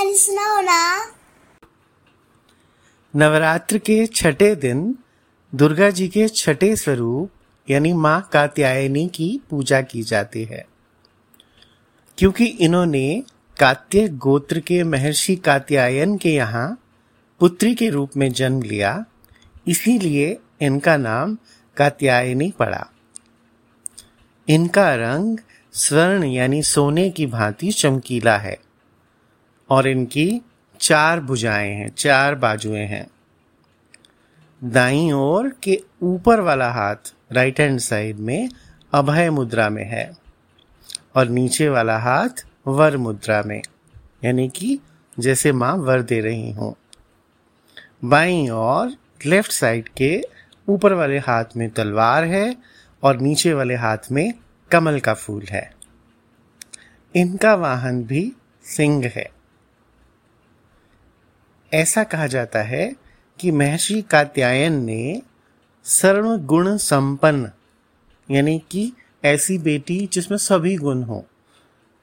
सुनाओ ना नवरात्र के छठे दिन दुर्गा जी के छठे स्वरूप यानी माँ कात्यायनी की पूजा की जाती है क्योंकि इन्होंने कात्य गोत्र के महर्षि कात्यायन के यहाँ पुत्री के रूप में जन्म लिया इसीलिए इनका नाम कात्यायनी पड़ा इनका रंग स्वर्ण यानी सोने की भांति चमकीला है और इनकी चार भुजाएँ हैं, चार बाजुएँ हैं। दाई ओर के ऊपर वाला हाथ राइट हैंड साइड में अभय मुद्रा में है और नीचे वाला हाथ वर मुद्रा में, यानी कि जैसे माँ वर दे रही हूँ। बाई और लेफ़्ट साइड के ऊपर वाले हाथ में तलवार है और नीचे वाले हाथ में कमल का फूल है। इनका वाहन भी सिंह है। ऐसा कहा जाता है कि महर्षि कात्यायन ने सर्व गुण संपन्न, यानी कि ऐसी बेटी जिसमें सभी गुण हो,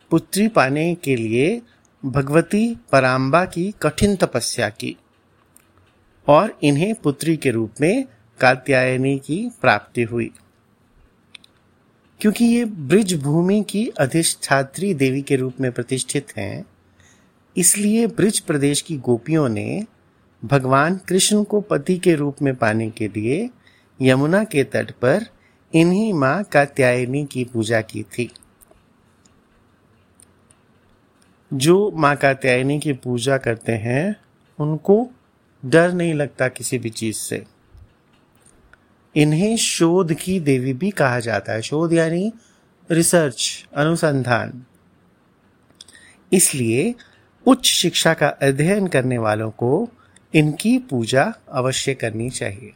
पुत्री पाने के लिए भगवती पराम्बा की कठिन तपस्या की और इन्हें पुत्री के रूप में कात्यायनी की प्राप्ति हुई। क्योंकि ये ब्रिज भूमि की अधिष्ठात्री देवी के रूप में प्रतिष्ठित हैं इसलिए ब्रिज प्रदेश की गोपियों ने भगवान कृष्ण को पति के रूप में पाने के लिए यमुना के तट पर इन्हीं माँ कात्यायनी की पूजा की थी। जो माँ कात्यायनी की पूजा करते हैं, उनको डर नहीं लगता किसी भी चीज़ से। इन्हें शोध की देवी भी कहा जाता है। शोध यानी रिसर्च, अनुसंधान। इसलिए उच्च शिक्षा का अध्ययन करने वालों को इनकी पूजा अवश्य करनी चाहिए।